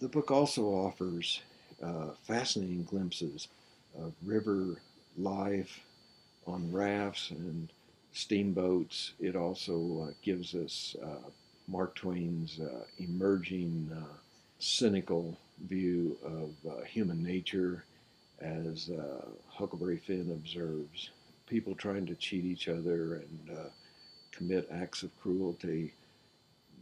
The book also offers uh, fascinating glimpses of river life on rafts and steamboats. It also uh, gives us uh, Mark Twain's uh, emerging uh, cynical view of uh, human nature as Huckleberry Finn observes people trying to cheat each other and commit acts of cruelty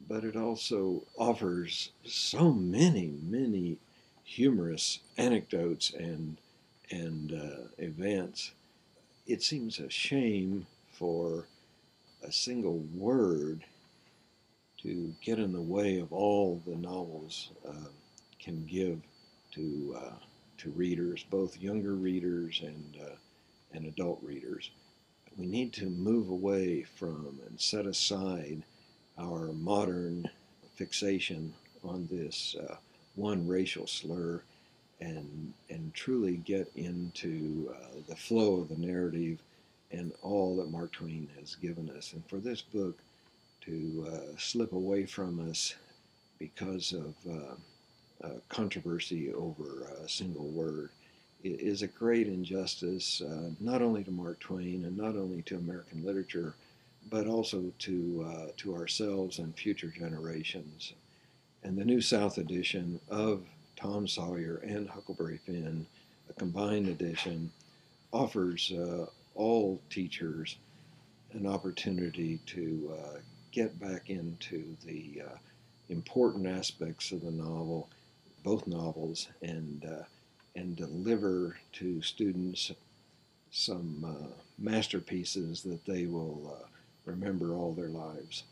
but it also offers so many, many humorous anecdotes and and uh, events. It seems a shame for a single word to get in the way of all the novels uh, can give to uh, to readers, both younger readers and uh, and adult readers. We need to move away from and set aside our modern fixation on this uh, one racial slur and and truly get into uh, the flow of the narrative and all that Mark Twain has given us. And for this book to uh, slip away from us because of uh, uh controversy over a single word is a great injustice, uh, not only to Mark Twain and not only to American literature, but also to uh, to ourselves and future generations. And the New South edition of Tom Sawyer and Huckleberry Finn, a combined edition, offers uh, all teachers an opportunity to uh, get back into the uh, important aspects of the novel, both novels, and uh, and deliver to students some uh, masterpieces that they will remember all their lives.